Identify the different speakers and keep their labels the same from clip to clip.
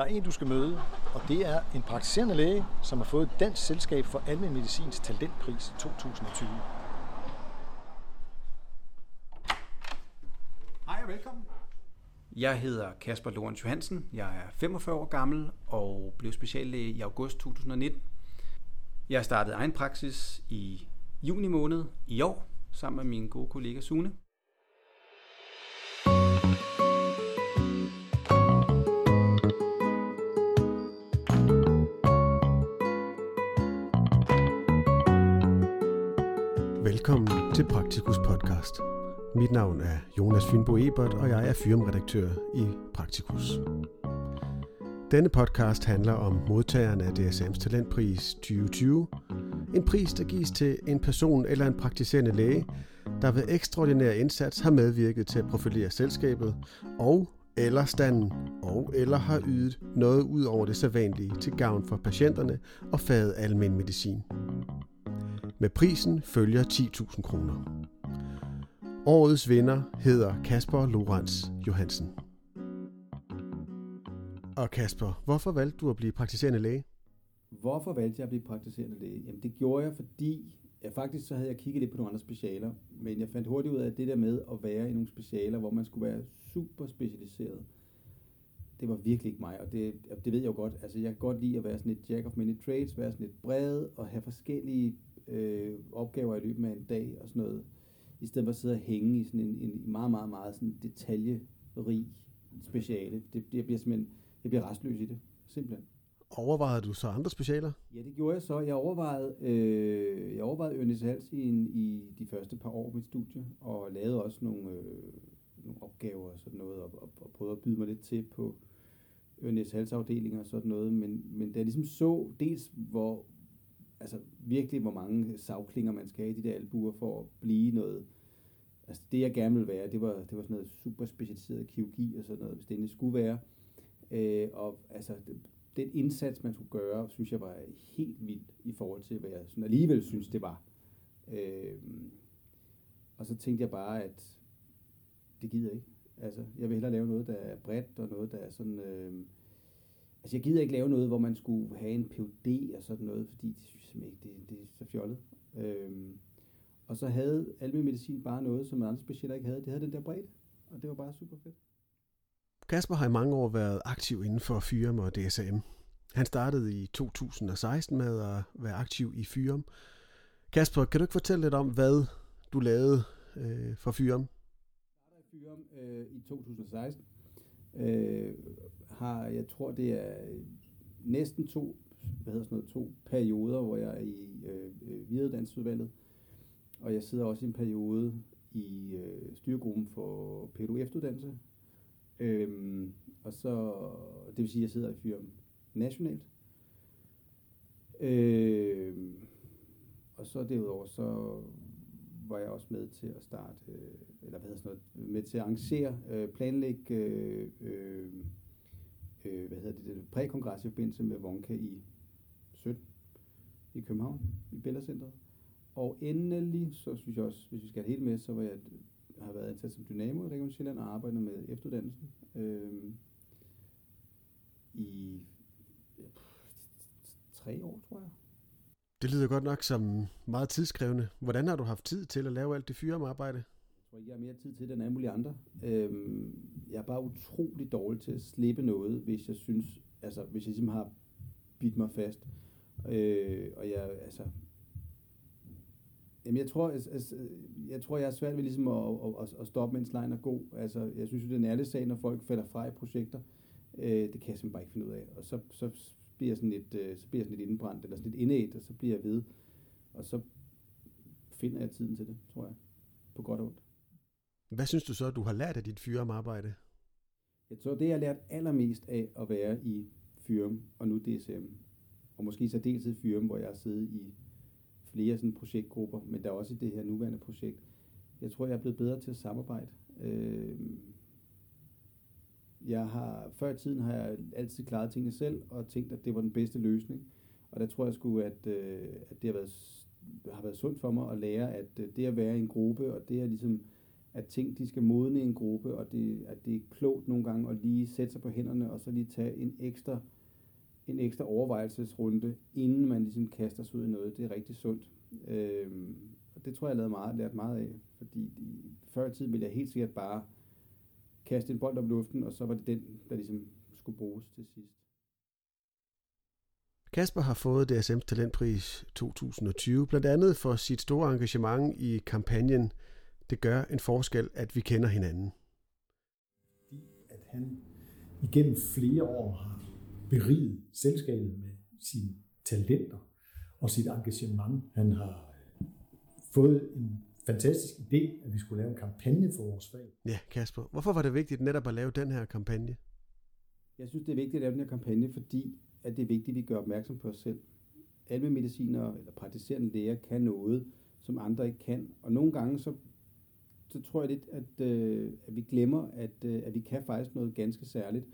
Speaker 1: Der er en, du skal møde, og det er en praktiserende læge, som har fået Dansk Selskab for Almen Medicins Talentpris 2020.
Speaker 2: Hej og velkommen.
Speaker 3: Jeg hedder Kasper Lorenz Johansen. Jeg er 45 år gammel og blev speciallæge i august 2019. Jeg startede egen praksis i juni måned i år sammen med min gode kollega Sune.
Speaker 4: Velkommen til Praktikus podcast. Mit navn er Jonas Fynbo Ebert, og jeg er firmaredaktør i Praktikus. Denne podcast handler om modtageren af DSM's Talentpris 2020. En pris, der gives til en person eller en praktiserende læge, der ved ekstraordinær indsats har medvirket til at profilere selskabet og eller standen og eller har ydet noget ud over det sædvanlige til gavn for patienterne og faget almen medicin. Med prisen følger 10.000 kroner. Årets vinder hedder Kasper Lorenz Johansen. Og Kasper, hvorfor valgte du at blive praktiserende læge?
Speaker 2: Hvorfor valgte jeg at blive praktiserende læge? Jamen det gjorde jeg, fordi ja, faktisk så havde jeg kigget lidt på nogle andre specialer, men jeg fandt hurtigt ud af, at det der med at være i nogle specialer, hvor man skulle være super specialiseret, det var virkelig ikke mig, og det, det ved jeg jo godt. Altså jeg kan godt lide at være sådan et jack of many trades, være sådan lidt bred og have forskellige øh, opgaver i løbet af en dag og sådan noget, i stedet for at sidde og hænge i sådan en, en meget, meget, meget sådan detaljerig speciale. Det, det, jeg bliver simpelthen, jeg bliver restløs i det, simpelthen.
Speaker 4: Overvejede du så andre specialer?
Speaker 2: Ja, det gjorde jeg så. Jeg overvejede, øh, jeg overvejede Ørnes Hals i, en, i de første par år af mit studie, og lavede også nogle, øh, nogle opgaver og sådan noget, og, og, og prøvede at byde mig lidt til på Ørnes Hals afdelinger og sådan noget, men, men da jeg ligesom så dels, hvor, altså virkelig, hvor mange savklinger man skal have i de der albuer for at blive noget. Altså det, jeg gerne ville være, det var, det var sådan noget super specialiseret kirurgi og sådan noget, hvis det endelig skulle være. Øh, og altså, den indsats, man skulle gøre, synes jeg var helt vild i forhold til, hvad jeg sådan alligevel synes, det var. Øh, og så tænkte jeg bare, at det gider jeg ikke. Altså, jeg vil hellere lave noget, der er bredt, og noget, der er sådan... Øh, altså, jeg gider ikke lave noget, hvor man skulle have en PhD og sådan noget, fordi det synes jeg ikke, det, det er så fjollet. Øh, og så havde almindelig medicin bare noget, som andre specialer ikke havde. Det havde den der bredde, og det var bare super fedt.
Speaker 4: Kasper har i mange år været aktiv inden for Fyrum og DSM. Han startede i 2016 med at være aktiv i Fyrum. Kasper, kan du ikke fortælle lidt om, hvad du lavede øh, for Fyrum?
Speaker 2: Jeg startede i Fyrum øh, i 2016. Øh, har, jeg tror, det er næsten to, hvad hedder sådan noget, to perioder, hvor jeg er i øh, øh videreuddannelsesudvalget. Og jeg sidder også i en periode i øh, styregruppen for PDU efteruddannelse, Øhm, og så, det vil sige, at jeg sidder i Fyrum nationalt. Øhm, og så derudover, så var jeg også med til at starte, øh, eller hvad hedder sådan noget, med til at arrangere, øh, planlægge, øh, øh, øh hvad hedder det, det prækongres i forbindelse med Vonka i 17 i København, i Bella Center. Og endelig, så synes jeg også, hvis vi skal have helt med, så var jeg har været ansat som dynamo i Region Sjælland og arbejdet med efteruddannelsen øh, i tre år, tror jeg.
Speaker 4: Det lyder godt nok som meget tidskrævende. Hvordan har du haft tid til at lave alt det fyrearbejde?
Speaker 2: Jeg tror ikke, jeg har mere tid til det end alle mulige andre. Øh, jeg er bare utrolig dårlig til at slippe noget, hvis jeg synes, altså hvis jeg simpelthen har bidt mig fast. Øh, og jeg, altså, Jamen, jeg tror, altså, jeg tror, jeg er svært ved ligesom at, at, at stoppe, mens lejen er god. Altså, jeg synes jo, det er en ærlig sag, når folk falder fra i projekter. Øh, det kan jeg simpelthen bare ikke finde ud af. Og så, så bliver sådan lidt, øh, så bliver jeg sådan lidt indbrændt, eller sådan lidt indædt, og så bliver jeg ved. Og så finder jeg tiden til det, tror jeg. På godt og ondt.
Speaker 4: Hvad synes du så, du har lært af dit fyrearbejde?
Speaker 2: Jeg tror, det jeg har lært allermest af at være i Fyrum, og nu DSM, og måske så deltid Fyrum, hvor jeg har siddet i flere sådan projektgrupper, men der er også i det her nuværende projekt. Jeg tror, jeg er blevet bedre til at samarbejde. Øh, jeg har, før i tiden har jeg altid klaret tingene selv, og tænkt, at det var den bedste løsning. Og der tror jeg sgu, at, øh, at det har været, har været sundt for mig at lære, at øh, det at være i en gruppe, og det at ligesom at ting de skal modne i en gruppe, og det, at det er klogt nogle gange at lige sætte sig på hænderne, og så lige tage en ekstra, en ekstra overvejelsesrunde, inden man ligesom kaster sig ud i noget. Det er rigtig sundt. Øhm, og det tror jeg, jeg har meget, lært meget af, fordi i, før i tiden ville jeg helt sikkert bare kaste en bold op i luften, og så var det den, der ligesom skulle bruges til sidst.
Speaker 4: Kasper har fået DSM's Talentpris 2020, blandt andet for sit store engagement i kampagnen Det gør en forskel, at vi kender hinanden.
Speaker 1: At han igennem flere år har beriget selskabet med sine talenter og sit engagement. Han har fået en fantastisk idé, at vi skulle lave en kampagne for vores fag.
Speaker 4: Ja, Kasper. Hvorfor var det vigtigt netop at lave den her kampagne?
Speaker 2: Jeg synes, det er vigtigt at lave den her kampagne, fordi at det er vigtigt, at vi gør opmærksom på os selv. Alle mediciner eller praktiserende læger kan noget, som andre ikke kan. Og nogle gange, så, så tror jeg lidt, at, øh, at vi glemmer, at, øh, at vi kan faktisk noget ganske særligt.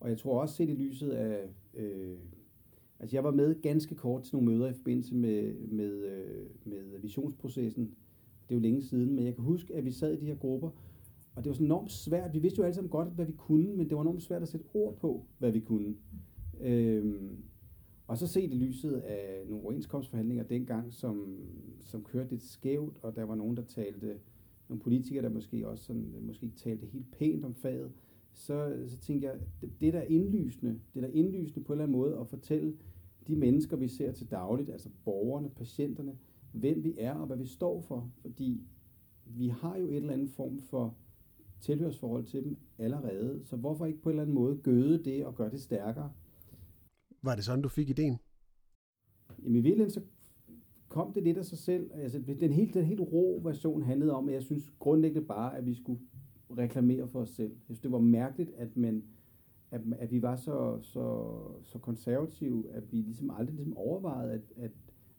Speaker 2: Og jeg tror også set i lyset af... Øh, altså jeg var med ganske kort til nogle møder i forbindelse med, med, øh, med visionsprocessen. Det er jo længe siden, men jeg kan huske, at vi sad i de her grupper, og det var sådan enormt svært. Vi vidste jo alle sammen godt, hvad vi kunne, men det var enormt svært at sætte ord på, hvad vi kunne. Øhm, og så set i lyset af nogle overenskomstforhandlinger dengang, som, som kørte lidt skævt, og der var nogen, der talte, nogle politikere, der måske også sådan, måske ikke talte helt pænt om faget, så, så tænker jeg, det, det der er indlysende, det der er indlysende på en eller anden måde at fortælle de mennesker, vi ser til dagligt, altså borgerne, patienterne, hvem vi er og hvad vi står for, fordi vi har jo et eller andet form for tilhørsforhold til dem allerede, så hvorfor ikke på en eller anden måde gøde det og gøre det stærkere?
Speaker 4: Var det sådan, du fik ideen?
Speaker 2: Jamen i virkeligheden så kom det lidt af sig selv. Altså, den, helt, den helt rå version handlede om, at jeg synes grundlæggende bare, at vi skulle reklamere for os selv. Jeg synes, det var mærkeligt, at, man, at, at vi var så, så, så konservative, at vi ligesom aldrig ligesom overvejede, at, at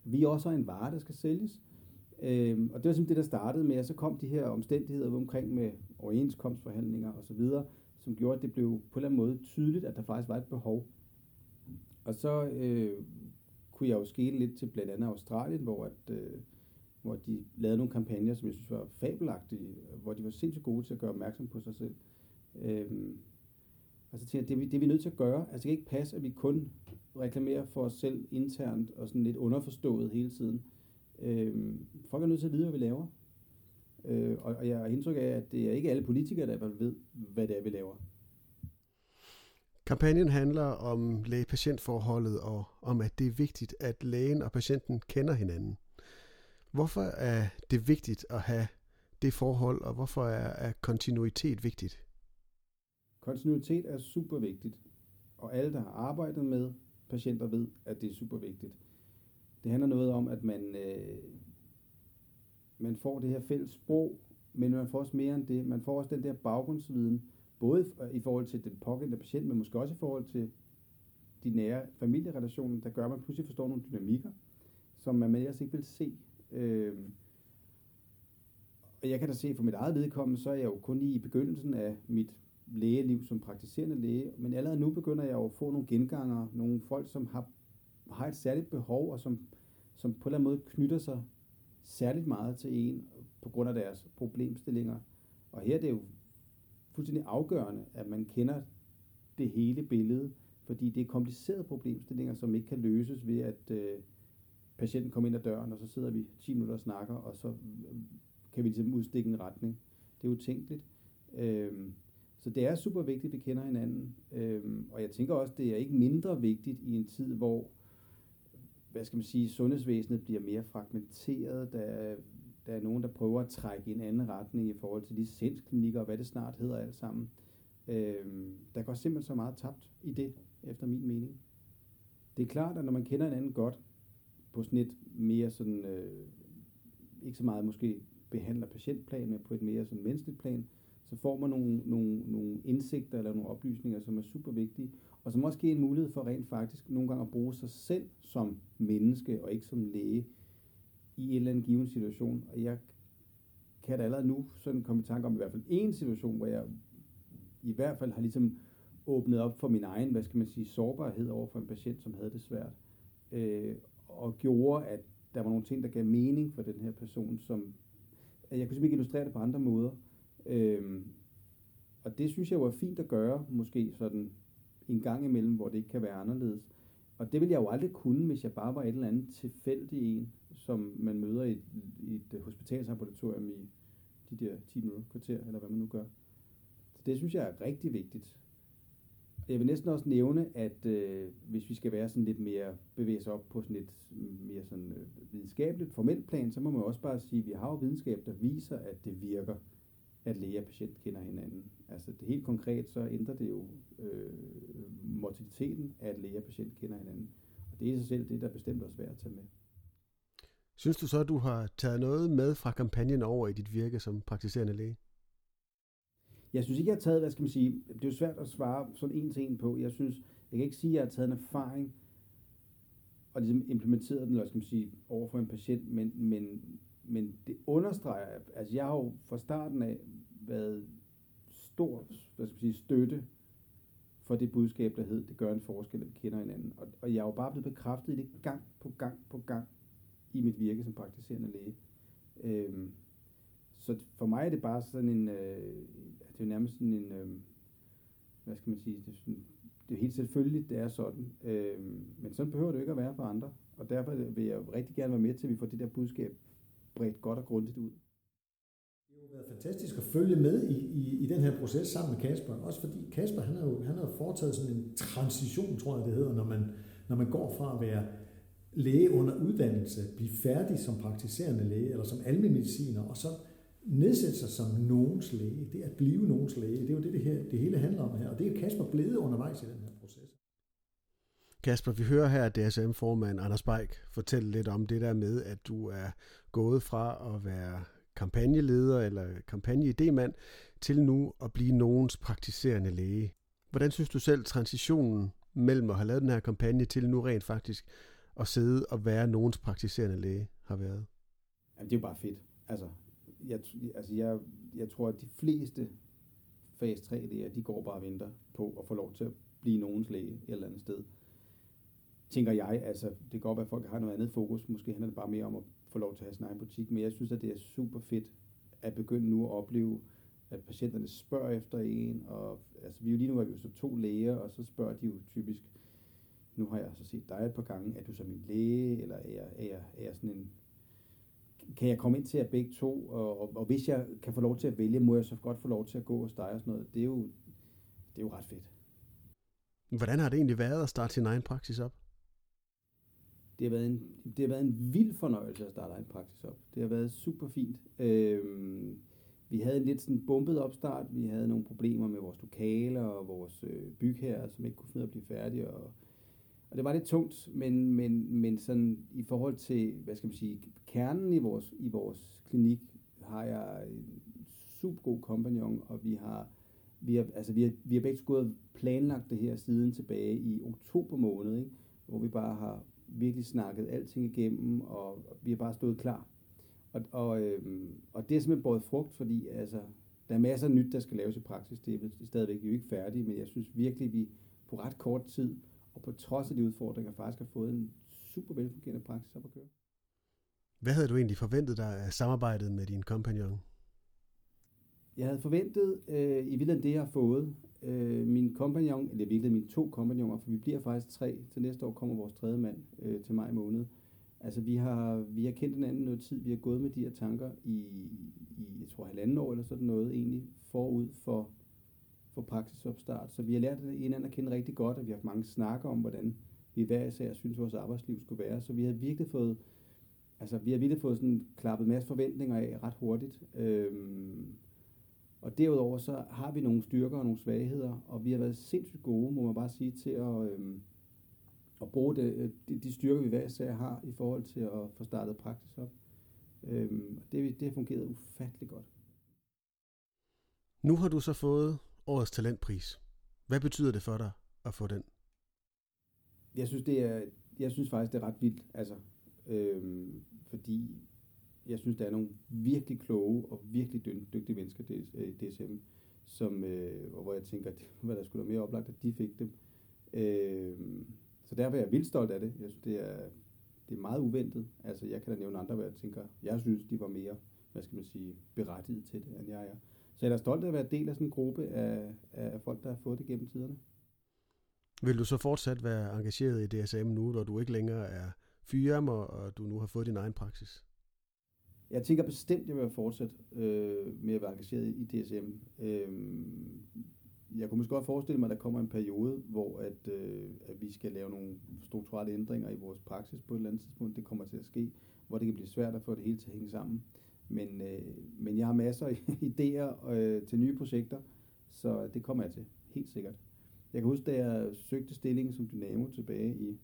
Speaker 2: vi også har en vare, der skal sælges. Øhm, og det var simpelthen det, der startede med, at så kom de her omstændigheder omkring med overenskomstforhandlinger osv., som gjorde, at det blev på en eller anden måde tydeligt, at der faktisk var et behov. Og så øh, kunne jeg jo skele lidt til blandt andet Australien, hvor, at, øh, hvor de lavede nogle kampagner, som jeg synes var fabelagtige, hvor de var sindssygt gode til at gøre opmærksom på sig selv. Øhm, altså og så tænkte jeg, det, det er vi nødt til at gøre. Altså det kan ikke passe, at vi kun reklamerer for os selv internt og sådan lidt underforstået hele tiden. Øhm, folk er nødt til at vide, hvad vi laver. Øh, og, og jeg har indtryk af, at det er ikke alle politikere, der ved, hvad det er, vi laver.
Speaker 4: Kampagnen handler om læge-patient-forholdet og om, at det er vigtigt, at lægen og patienten kender hinanden. Hvorfor er det vigtigt at have det forhold, og hvorfor er, er kontinuitet vigtigt?
Speaker 2: Kontinuitet er super vigtigt, og alle, der har arbejdet med patienter, ved, at det er super vigtigt. Det handler noget om, at man, øh, man får det her fælles sprog, men man får også mere end det. Man får også den der baggrundsviden, både i forhold til den pågældende patient, men måske også i forhold til de nære familierelationer, der gør, at man pludselig forstår nogle dynamikker, som man ellers ikke vil se. Øh, og jeg kan da se for mit eget vedkommende, så er jeg jo kun i begyndelsen af mit lægeliv som praktiserende læge, men allerede nu begynder jeg at få nogle genganger, nogle folk, som har, har et særligt behov, og som, som på en eller anden måde knytter sig særligt meget til en på grund af deres problemstillinger. Og her er det jo fuldstændig afgørende, at man kender det hele billede, fordi det er komplicerede problemstillinger, som ikke kan løses ved, at øh, patienten kommer ind ad døren, og så sidder vi 10 minutter og snakker, og så kan vi ligesom udstikke en retning. Det er utænkeligt. Øh, så det er super vigtigt, at vi kender hinanden. Øhm, og jeg tænker også, det er ikke mindre vigtigt i en tid, hvor hvad skal man sige, sundhedsvæsenet bliver mere fragmenteret. Der er, der er nogen, der prøver at trække i en anden retning i forhold til licensklinikker og hvad det snart hedder alt sammen. Øhm, der går simpelthen så meget tabt i det, efter min mening. Det er klart, at når man kender hinanden godt, på sådan et mere sådan, øh, ikke så meget måske behandler patientplan, men på et mere sådan menneskeligt plan, så får man nogle, nogle, nogle indsigter eller nogle oplysninger, som er super vigtige, og som også giver en mulighed for rent faktisk nogle gange at bruge sig selv som menneske, og ikke som læge, i en eller anden given situation. Og jeg kan da allerede nu sådan komme i tanke om i hvert fald en situation, hvor jeg i hvert fald har ligesom åbnet op for min egen, hvad skal man sige, sårbarhed over for en patient, som havde det svært. Øh, og gjorde, at der var nogle ting, der gav mening for den her person, som jeg kunne simpelthen ikke illustrere det på andre måder. Øhm, og det synes jeg var fint at gøre, måske sådan en gang imellem, hvor det ikke kan være anderledes. Og det ville jeg jo aldrig kunne, hvis jeg bare var et eller andet tilfældig en, som man møder i et, i et hospitalsambulatorium i de der 10 minutter, kvarter, eller hvad man nu gør. Så det synes jeg er rigtig vigtigt. Jeg vil næsten også nævne, at øh, hvis vi skal være sådan lidt mere bevæge sig op på sådan lidt mm, mere sådan øh, videnskabeligt, formelt plan, så må man også bare sige, at vi har jo videnskab, der viser, at det virker, at læge og patient kender hinanden. Altså det helt konkret, så ændrer det jo øh, mortaliteten, at læge og patient kender hinanden. Og det er i sig selv det, der bestemt også værd at tage med.
Speaker 4: Synes du så, at du har taget noget med fra kampagnen over i dit virke som praktiserende læge?
Speaker 2: Jeg synes ikke, jeg har taget, hvad skal man sige, det er jo svært at svare sådan en til en på. Jeg synes, jeg kan ikke sige, at jeg har taget en erfaring og ligesom implementeret den, eller skal man sige, over for en patient, men, men, men det understreger, altså jeg har jo fra starten af været stor, hvad skal man sige, støtte for det budskab, der hed, det gør en forskel, at vi kender hinanden. Og, og jeg er jo bare blevet bekræftet i det gang på gang på gang i mit virke som praktiserende læge. Øhm, så for mig er det bare sådan en, øh, det er nærmest sådan en, øh, hvad skal man sige, det er, sådan, det er helt selvfølgelig, det er sådan. Øh, men sådan behøver det ikke at være for andre. Og derfor vil jeg rigtig gerne være med til, at vi får det der budskab bredt godt og grundigt ud.
Speaker 1: Det har været fantastisk at følge med i, i, i den her proces sammen med Kasper. Også fordi Kasper, han har jo, han har foretaget sådan en transition, tror jeg det hedder, når man, når man går fra at være læge under uddannelse, blive færdig som praktiserende læge, eller som almindelig mediciner, og så nedsætte sig som nogens læge, det at blive nogens læge, det er jo det, det, her, det hele handler om her. Og det er Kasper blevet undervejs i den her.
Speaker 4: Kasper, vi hører her DSM-formand Anders Beik fortælle lidt om det der med, at du er gået fra at være kampagneleder eller kampagneidemand til nu at blive nogens praktiserende læge. Hvordan synes du selv transitionen mellem at have lavet den her kampagne til nu rent faktisk at sidde og være nogens praktiserende læge har været?
Speaker 2: Jamen, det er jo bare fedt. Altså, jeg, altså jeg, jeg tror, at de fleste fase 3 læger, de går bare og venter på at få lov til at blive nogens læge et eller andet sted. Tænker jeg, altså det kan godt være, at folk har noget andet fokus. Måske handler det bare mere om at få lov til at have sin egen butik. Men jeg synes, at det er super fedt at begynde nu at opleve, at patienterne spørger efter en. Og, altså, vi er jo lige nu er vi jo så to læger, og så spørger de jo typisk, nu har jeg så set dig et par gange, er du så min læge, eller er jeg, er jeg, er jeg sådan en kan jeg komme ind til jer begge to, og, og, og hvis jeg kan få lov til at vælge, må jeg så godt få lov til at gå hos dig og sådan noget. Det er jo, det er jo ret fedt.
Speaker 4: Hvordan har det egentlig været at starte sin egen praksis op?
Speaker 2: Det har været en, det har været en vild fornøjelse at starte en praksis op. Det har været super fint. Øh, vi havde en lidt sådan bumpet opstart. Vi havde nogle problemer med vores lokaler og vores øh, bygherrer, som ikke kunne finde at blive færdige. Og, og det var lidt tungt, men, men, men sådan i forhold til, hvad skal man sige, kernen i vores, i vores klinik, har jeg en super god kompagnon, og vi har, vi har, altså vi har, vi har begge gået planlagt det her siden tilbage i oktober måned, ikke? hvor vi bare har virkelig snakket alting igennem, og vi har bare stået klar. Og, og, øhm, og det er simpelthen både frugt, fordi altså, der er masser af nyt, der skal laves i praksis. Det er stadigvæk jo ikke færdigt, men jeg synes virkelig, at vi på ret kort tid og på trods af de udfordringer faktisk har fået en super velfungerende praksis op at køre.
Speaker 4: Hvad havde du egentlig forventet dig af samarbejdet med din kompagnon?
Speaker 2: Jeg havde forventet øh, i virkeligheden det, jeg har fået. Øh, min kompagnon, eller virkelig mine to kompagnoner, for vi bliver faktisk tre. Til næste år kommer vores tredje mand øh, til maj måned. Altså vi har, vi har kendt hinanden noget tid. Vi har gået med de her tanker i, i jeg tror, halvanden år eller sådan noget egentlig, forud for for praksisopstart. Så vi har lært hinanden at kende rigtig godt, og vi har haft mange snakker om, hvordan vi hver især synes, vores arbejdsliv skulle være. Så vi har virkelig fået, altså vi har virkelig fået sådan klappet masse forventninger af ret hurtigt. Øhm, og derudover så har vi nogle styrker og nogle svagheder, og vi har været sindssygt gode, må man bare sige, til at, øhm, at bruge det, de, de styrker, vi hver især har i forhold til at få startet praksis op. Øhm, det, det har fungeret ufattelig godt.
Speaker 4: Nu har du så fået årets talentpris. Hvad betyder det for dig at få den?
Speaker 2: Jeg synes, det er, jeg synes faktisk, det er ret vildt, altså, øhm, fordi jeg synes, der er nogle virkelig kloge og virkelig dygtige mennesker i DSM, øh, som, øh, hvor jeg tænker, at hvad der skulle være mere oplagt, at de fik dem. Øh, så derfor er jeg vildt stolt af det. Jeg synes, det er, det er meget uventet. Altså, jeg kan da nævne andre, hvor jeg tænker, jeg synes, de var mere, hvad skal man sige, berettiget til det, end jeg er. Så jeg er stolt af at være del af sådan en gruppe af, af folk, der har fået det gennem tiderne.
Speaker 4: Vil du så fortsat være engageret i DSM nu, når du ikke længere er fyrem, og du nu har fået din egen praksis?
Speaker 2: Jeg tænker bestemt, at jeg vil fortsætte øh, med at være engageret i DSM. Øh, jeg kunne måske godt forestille mig, at der kommer en periode, hvor at, øh, at vi skal lave nogle strukturelle ændringer i vores praksis på et eller andet tidspunkt. Det kommer til at ske, hvor det kan blive svært at få det hele til at hænge sammen. Men, øh, men jeg har masser af idéer øh, til nye projekter, så det kommer jeg til, helt sikkert. Jeg kan huske, da jeg søgte stilling som Dynamo tilbage i,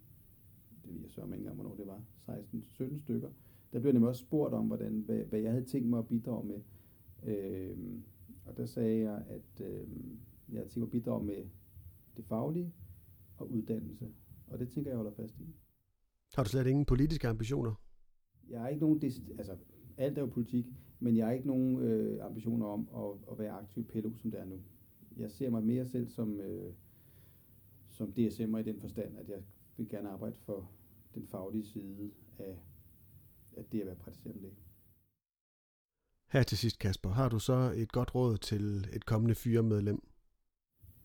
Speaker 2: det ved jeg så ikke engang, hvornår det var, 16-17 stykker, der blev nemlig også spurgt om, hvordan, hvad, hvad jeg havde tænkt mig at bidrage med. Øh, og der sagde jeg, at øh, jeg havde tænkt mig at bidrage med det faglige og uddannelse. Og det tænker jeg holder fast i.
Speaker 4: Har du slet ingen politiske ambitioner?
Speaker 2: Jeg har ikke nogen, altså alt er jo politik, men jeg har ikke nogen øh, ambitioner om at, at være aktiv i PLO, som det er nu. Jeg ser mig mere selv som, øh, som DSM'er i den forstand, at jeg vil gerne arbejde for den faglige side af, af det at være praktiserende læge.
Speaker 4: Her til sidst, Kasper, har du så et godt råd til et kommende fyremedlem?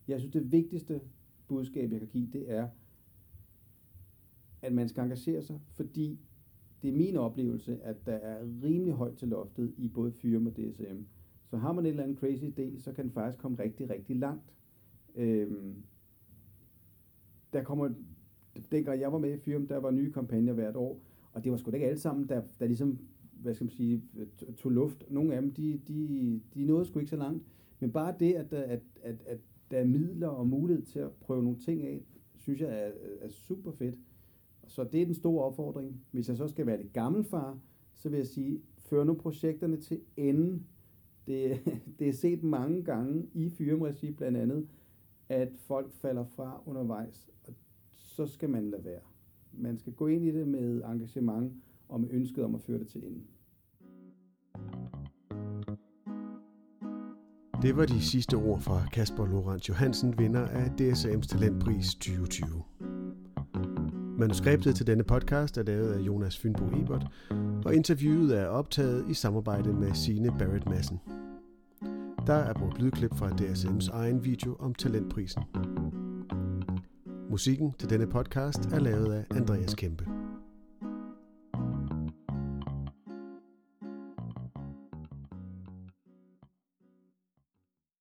Speaker 2: Jeg synes, det vigtigste budskab, jeg kan give, det er, at man skal engagere sig, fordi det er min oplevelse, at der er rimelig højt til loftet i både Fyrem og DSM. Så har man en eller anden crazy idé, så kan den faktisk komme rigtig, rigtig langt. Øhm, der kommer, dengang jeg var med i Fyrem, der var nye kampagner hvert år, og det var sgu da ikke alle sammen, der, der ligesom, hvad skal man sige, tog luft. Nogle af dem, de, de, de nåede sgu ikke så langt. Men bare det, at, at, at, at der er midler og mulighed til at prøve nogle ting af, synes jeg er, er super fedt. Så det er den store opfordring. Hvis jeg så skal være det gamle far, så vil jeg sige, før nu projekterne til ende. Det, det er set mange gange i fyremregi blandt andet, at folk falder fra undervejs, og så skal man lade være. Man skal gå ind i det med engagement og med ønsket om at føre det til ende.
Speaker 4: Det var de sidste ord fra Kasper Lorenz Johansen, vinder af DSM's Talentpris 2020. Manuskriptet til denne podcast er lavet af Jonas Fynbo Ebert, og interviewet er optaget i samarbejde med Sine Barrett Madsen. Der er brugt lydklip fra DSM's egen video om talentprisen. Musikken til denne podcast er lavet af Andreas Kempe.